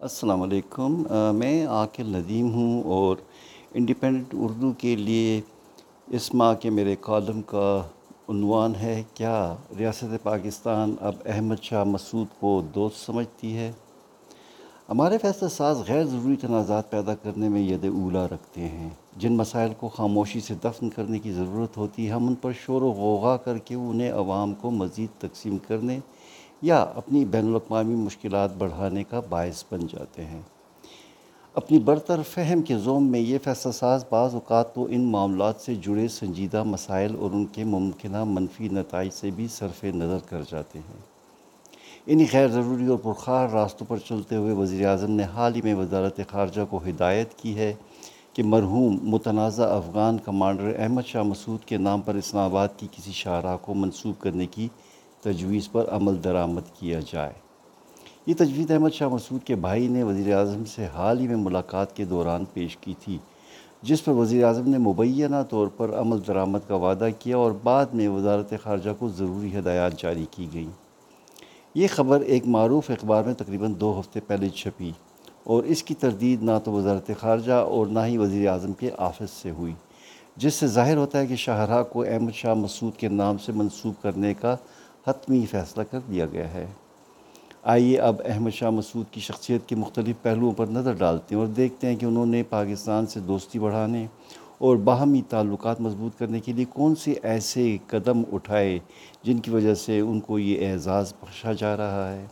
السلام علیکم۔ میں عاقل ندیم ہوں اور انڈیپینڈنٹ اردو کے لیے اس ماہ کے میرے کالم کا عنوان ہے، کیا ریاست پاکستان اب احمد شاہ مسعود کو دوست سمجھتی ہے؟ ہمارے فیصلہ ساز غیر ضروری تنازعات پیدا کرنے میں ید اولا رکھتے ہیں۔ جن مسائل کو خاموشی سے دفن کرنے کی ضرورت ہوتی ہے، ہم ان پر شور و غوغا کر کے انہیں عوام کو مزید تقسیم کرنے یا اپنی بین الاقوامی مشکلات بڑھانے کا باعث بن جاتے ہیں۔ اپنی برتر فہم کے زوم میں یہ فیصلہ ساز بعض اوقات تو ان معاملات سے جڑے سنجیدہ مسائل اور ان کے ممکنہ منفی نتائج سے بھی صرف نظر کر جاتے ہیں۔ انہی غیر ضروری اور پرخار راستوں پر چلتے ہوئے وزیر اعظم نے حال ہی میں وزارت خارجہ کو ہدایت کی ہے کہ مرحوم متنازع افغان کمانڈر احمد شاہ مسعود کے نام پر اسلام آباد کی کسی شاہراہ کو منسوخ کرنے کی تجویز پر عمل درآمد کیا جائے۔ یہ تجویز احمد شاہ مسعود کے بھائی نے وزیر اعظم سے حال ہی میں ملاقات کے دوران پیش کی تھی، جس پر وزیر اعظم نے مبینہ طور پر عمل درآمد کا وعدہ کیا اور بعد میں وزارت خارجہ کو ضروری ہدایات جاری کی گئیں۔ یہ خبر ایک معروف اخبار میں تقریباً دو ہفتے پہلے چھپی اور اس کی تردید نہ تو وزارت خارجہ اور نہ ہی وزیر اعظم کے آفس سے ہوئی، جس سے ظاہر ہوتا ہے کہ شاہراہ کو احمد شاہ مسعود کے نام سے منسوخ کرنے کا حتمی فیصلہ کر دیا گیا ہے۔ آئیے اب احمد شاہ مسعود کی شخصیت کے مختلف پہلوؤں پر نظر ڈالتے ہیں اور دیکھتے ہیں کہ انہوں نے پاکستان سے دوستی بڑھانے اور باہمی تعلقات مضبوط کرنے کے لیے کون سے ایسے قدم اٹھائے جن کی وجہ سے ان کو یہ اعزاز بخشا جا رہا ہے۔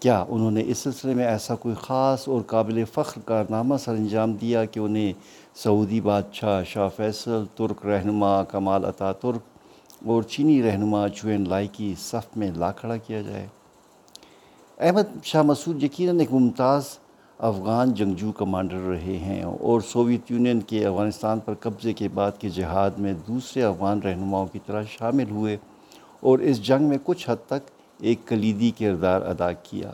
کیا انہوں نے اس سلسلے میں ایسا کوئی خاص اور قابل فخر کارنامہ سر انجام دیا کہ انہیں سعودی بادشاہ شاہ فیصل، ترک رہنما کمال عطا ترک اور چینی رہنما چوین لائی کی صف میں لا کھڑا کیا جائے۔ احمد شاہ مسعود یقیناً ایک ممتاز افغان جنگجو کمانڈر رہے ہیں اور سوویت یونین کے افغانستان پر قبضے کے بعد کے جہاد میں دوسرے افغان رہنماؤں کی طرح شامل ہوئے اور اس جنگ میں کچھ حد تک ایک کلیدی کردار ادا کیا۔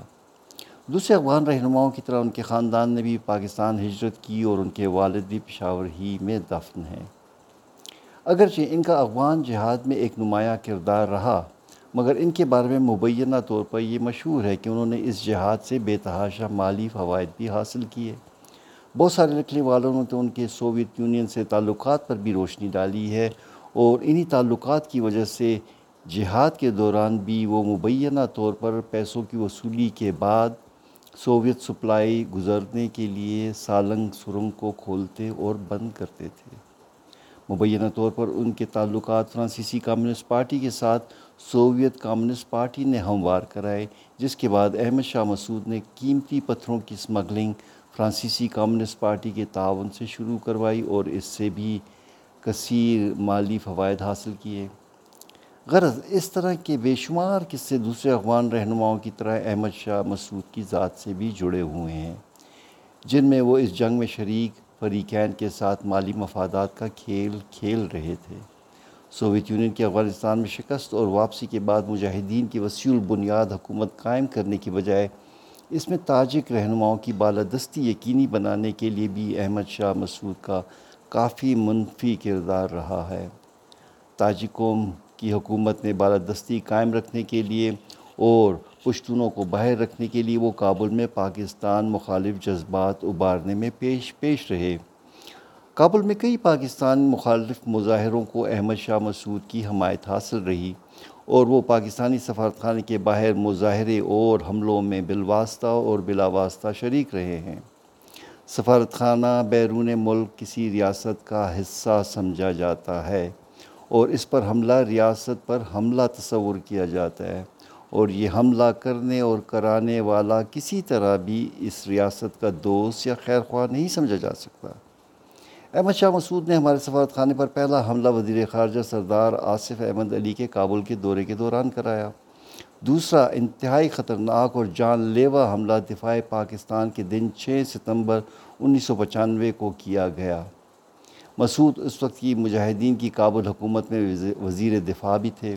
دوسرے افغان رہنماؤں کی طرح ان کے خاندان نے بھی پاکستان ہجرت کی اور ان کے والد بھی پشاور ہی میں دفن ہیں۔ اگرچہ ان کا افغان جہاد میں ایک نمایاں کردار رہا، مگر ان کے بارے میں مبینہ طور پر یہ مشہور ہے کہ انہوں نے اس جہاد سے بے تحاشا مالی فوائد بھی حاصل کیے۔ بہت سارے لکھنے والوں نے تو ان کے سوویت یونین سے تعلقات پر بھی روشنی ڈالی ہے اور انہی تعلقات کی وجہ سے جہاد کے دوران بھی وہ مبینہ طور پر پیسوں کی وصولی کے بعد سوویت سپلائی گزرنے کے لیے سالنگ سرنگ کو کھولتے اور بند کرتے تھے۔ مبینہ طور پر ان کے تعلقات فرانسیسی کمیونسٹ پارٹی کے ساتھ سوویت کمیونسٹ پارٹی نے ہموار کرائے، جس کے بعد احمد شاہ مسعود نے قیمتی پتھروں کی سمگلنگ فرانسیسی کمیونسٹ پارٹی کے تعاون سے شروع کروائی اور اس سے بھی کثیر مالی فوائد حاصل کیے۔ غرض، اس طرح کے بے شمار قصے دوسرے افغان رہنماؤں کی طرح احمد شاہ مسعود کی ذات سے بھی جڑے ہوئے ہیں، جن میں وہ اس جنگ میں شریک فریقین کے ساتھ مالی مفادات کا کھیل کھیل رہے تھے۔ سوویت یونین کی افغانستان میں شکست اور واپسی کے بعد مجاہدین کی وسیع البنیاد حکومت قائم کرنے کی بجائے اس میں تاجک رہنماؤں کی بالادستی یقینی بنانے کے لیے بھی احمد شاہ مسعود کا کافی منفی کردار رہا ہے۔ تاجک قوم کی حکومت نے بالادستی قائم رکھنے کے لیے اور پشتونوں کو باہر رکھنے کے لیے وہ کابل میں پاکستان مخالف جذبات ابارنے میں پیش پیش رہے۔ کابل میں کئی پاکستان مخالف مظاہروں کو احمد شاہ مسعود کی حمایت حاصل رہی اور وہ پاکستانی سفارتخانے کے باہر مظاہرے اور حملوں میں بالواسطہ اور بلا واسطہ شریک رہے ہیں۔ سفارتخانہ بیرون ملک کسی ریاست کا حصہ سمجھا جاتا ہے اور اس پر حملہ ریاست پر حملہ تصور کیا جاتا ہے۔ اور یہ حملہ کرنے اور کرانے والا کسی طرح بھی اس ریاست کا دوست یا خیر خواہ نہیں سمجھا جا سکتا۔ احمد شاہ مسعود نے ہمارے سفارت خانے پر پہلا حملہ وزیر خارجہ سردار آصف احمد علی کے کابل کے دورے کے دوران کرایا۔ دوسرا، انتہائی خطرناک اور جان لیوا حملہ دفاع پاکستان کے دن چھ ستمبر انیس سو پچانوے کو کیا گیا۔ مسعود اس وقت کی مجاہدین کی کابل حکومت میں وزیر دفاع بھی تھے۔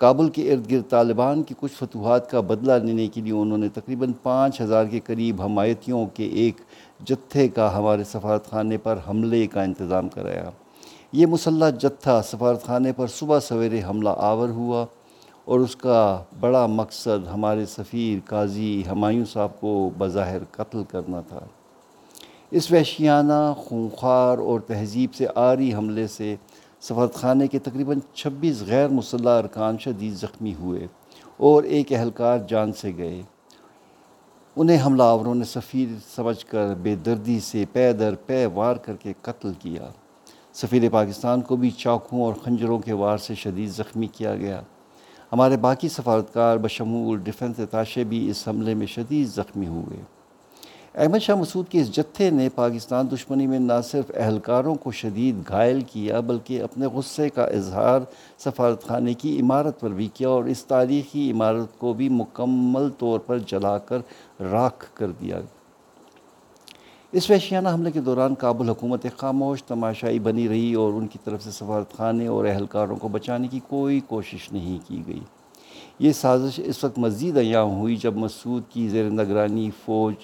کابل کے ارد گرد طالبان کی کچھ فتوحات کا بدلہ لینے کے لیے انہوں نے تقریباً پانچ ہزار کے قریب حمایتیوں کے ایک جتھے کا ہمارے سفارت خانے پر حملے کا انتظام کرایا۔ یہ مسلح جتھا سفارت خانے پر صبح سویرے حملہ آور ہوا اور اس کا بڑا مقصد ہمارے سفیر قاضی ہمایوں صاحب کو بظاہر قتل کرنا تھا۔ اس وحشیانہ خونخوار اور تہذیب سے آری حملے سے سفارت خانے کے تقریباً چھبیس غیر مسلح ارکان شدید زخمی ہوئے اور ایک اہلکار جان سے گئے۔ انہیں حملہ آوروں نے سفیر سمجھ کر بے دردی سے پے در پے وار کر کے قتل کیا۔ سفیر پاکستان کو بھی چاقوں اور خنجروں کے وار سے شدید زخمی کیا گیا۔ ہمارے باقی سفارتکار بشمول ڈیفنس اتاشے بھی اس حملے میں شدید زخمی ہوئے۔ احمد شاہ مسعود کے اس جتھے نے پاکستان دشمنی میں نہ صرف اہلکاروں کو شدید گھائل کیا، بلکہ اپنے غصے کا اظہار سفارت خانے کی عمارت پر بھی کیا اور اس تاریخی عمارت کو بھی مکمل طور پر جلا کر راکھ کر دیا۔ اس وحشیانہ حملے کے دوران کابل حکومت خاموش، تماشائی بنی رہی اور ان کی طرف سے سفارت خانے اور اہلکاروں کو بچانے کی کوئی کوشش نہیں کی گئی۔ یہ سازش اس وقت مزید ایام ہوئی جب مسعود کی زیر نگرانی فوج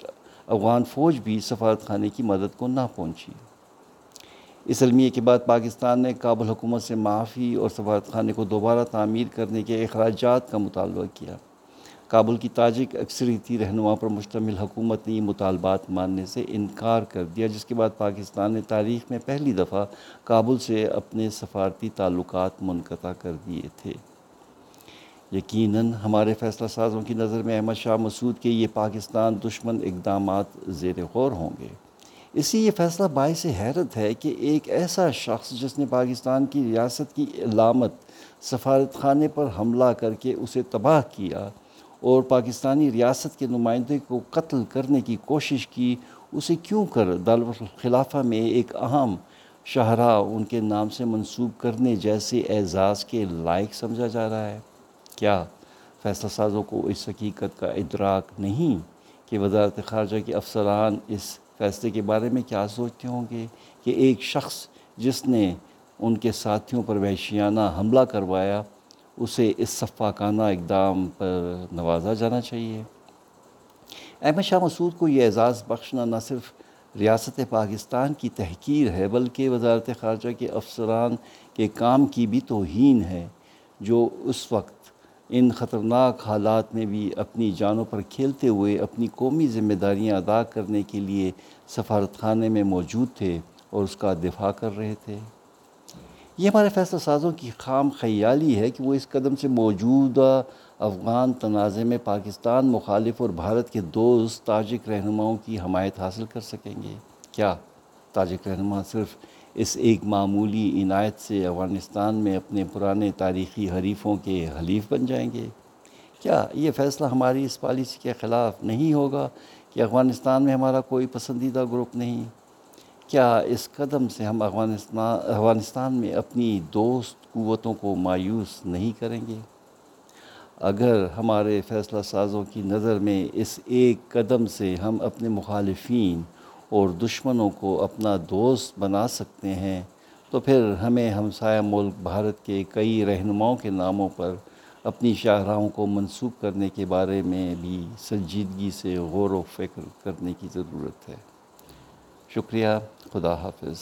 افغان فوج بھی سفارت خانے کی مدد کو نہ پہنچی۔ اس المیے کے بعد پاکستان نے کابل حکومت سے معافی اور سفارت خانے کو دوبارہ تعمیر کرنے کے اخراجات کا مطالبہ کیا۔ کابل کی تاجک اکثریتی رہنما پر مشتمل حکومت نے یہ مطالبات ماننے سے انکار کر دیا، جس کے بعد پاکستان نے تاریخ میں پہلی دفعہ کابل سے اپنے سفارتی تعلقات منقطع کر دیے تھے۔ یقیناً ہمارے فیصلہ سازوں کی نظر میں احمد شاہ مسعود کے یہ پاکستان دشمن اقدامات زیر غور ہوں گے۔ اسی یہ فیصلہ باعث حیرت ہے کہ ایک ایسا شخص جس نے پاکستان کی ریاست کی علامت سفارت خانے پر حملہ کر کے اسے تباہ کیا اور پاکستانی ریاست کے نمائندے کو قتل کرنے کی کوشش کی، اسے کیوں کر دارالخلافہ میں ایک اہم شاہراہ ان کے نام سے منسوب کرنے جیسے اعزاز کے لائق سمجھا جا رہا ہے؟ کیا فیصلہ سازوں کو اس حقیقت کا ادراک نہیں کہ وزارت خارجہ کے افسران اس فیصلے کے بارے میں کیا سوچتے ہوں گے کہ ایک شخص جس نے ان کے ساتھیوں پر وحشیانہ حملہ کروایا، اسے اس صفاقانہ اقدام پر نوازا جانا چاہیے۔ احمد شاہ مسعود کو یہ اعزاز بخشنا نہ صرف ریاست پاکستان کی تحقیر ہے، بلکہ وزارت خارجہ کے افسران کے کام کی بھی توہین ہے، جو اس وقت ان خطرناک حالات میں بھی اپنی جانوں پر کھیلتے ہوئے اپنی قومی ذمہ داریاں ادا کرنے کے لیے سفارت خانے میں موجود تھے اور اس کا دفاع کر رہے تھے۔ یہ ہمارے فیصلہ سازوں کی خام خیالی ہے کہ وہ اس قدم سے موجودہ افغان تنازع میں پاکستان مخالف اور بھارت کے دوست تاجک رہنماؤں کی حمایت حاصل کر سکیں گے۔ کیا تاجک رہنما صرف اس ایک معمولی عنایت سے افغانستان میں اپنے پرانے تاریخی حریفوں کے حلیف بن جائیں گے۔ کیا یہ فیصلہ ہماری اس پالیسی کے خلاف نہیں ہوگا کہ افغانستان میں ہمارا کوئی پسندیدہ گروپ نہیں؟ کیا اس قدم سے ہم افغانستان افغانستان میں اپنی دوست قوتوں کو مایوس نہیں کریں گے؟ اگر ہمارے فیصلہ سازوں کی نظر میں اس ایک قدم سے ہم اپنے مخالفین اور دشمنوں کو اپنا دوست بنا سکتے ہیں، تو پھر ہمیں ہمسایہ ملک بھارت کے کئی رہنماؤں کے ناموں پر اپنی شاہراہوں کو منسوخ کرنے کے بارے میں بھی سنجیدگی سے غور و فکر کرنے کی ضرورت ہے۔ شکریہ، خدا حافظ۔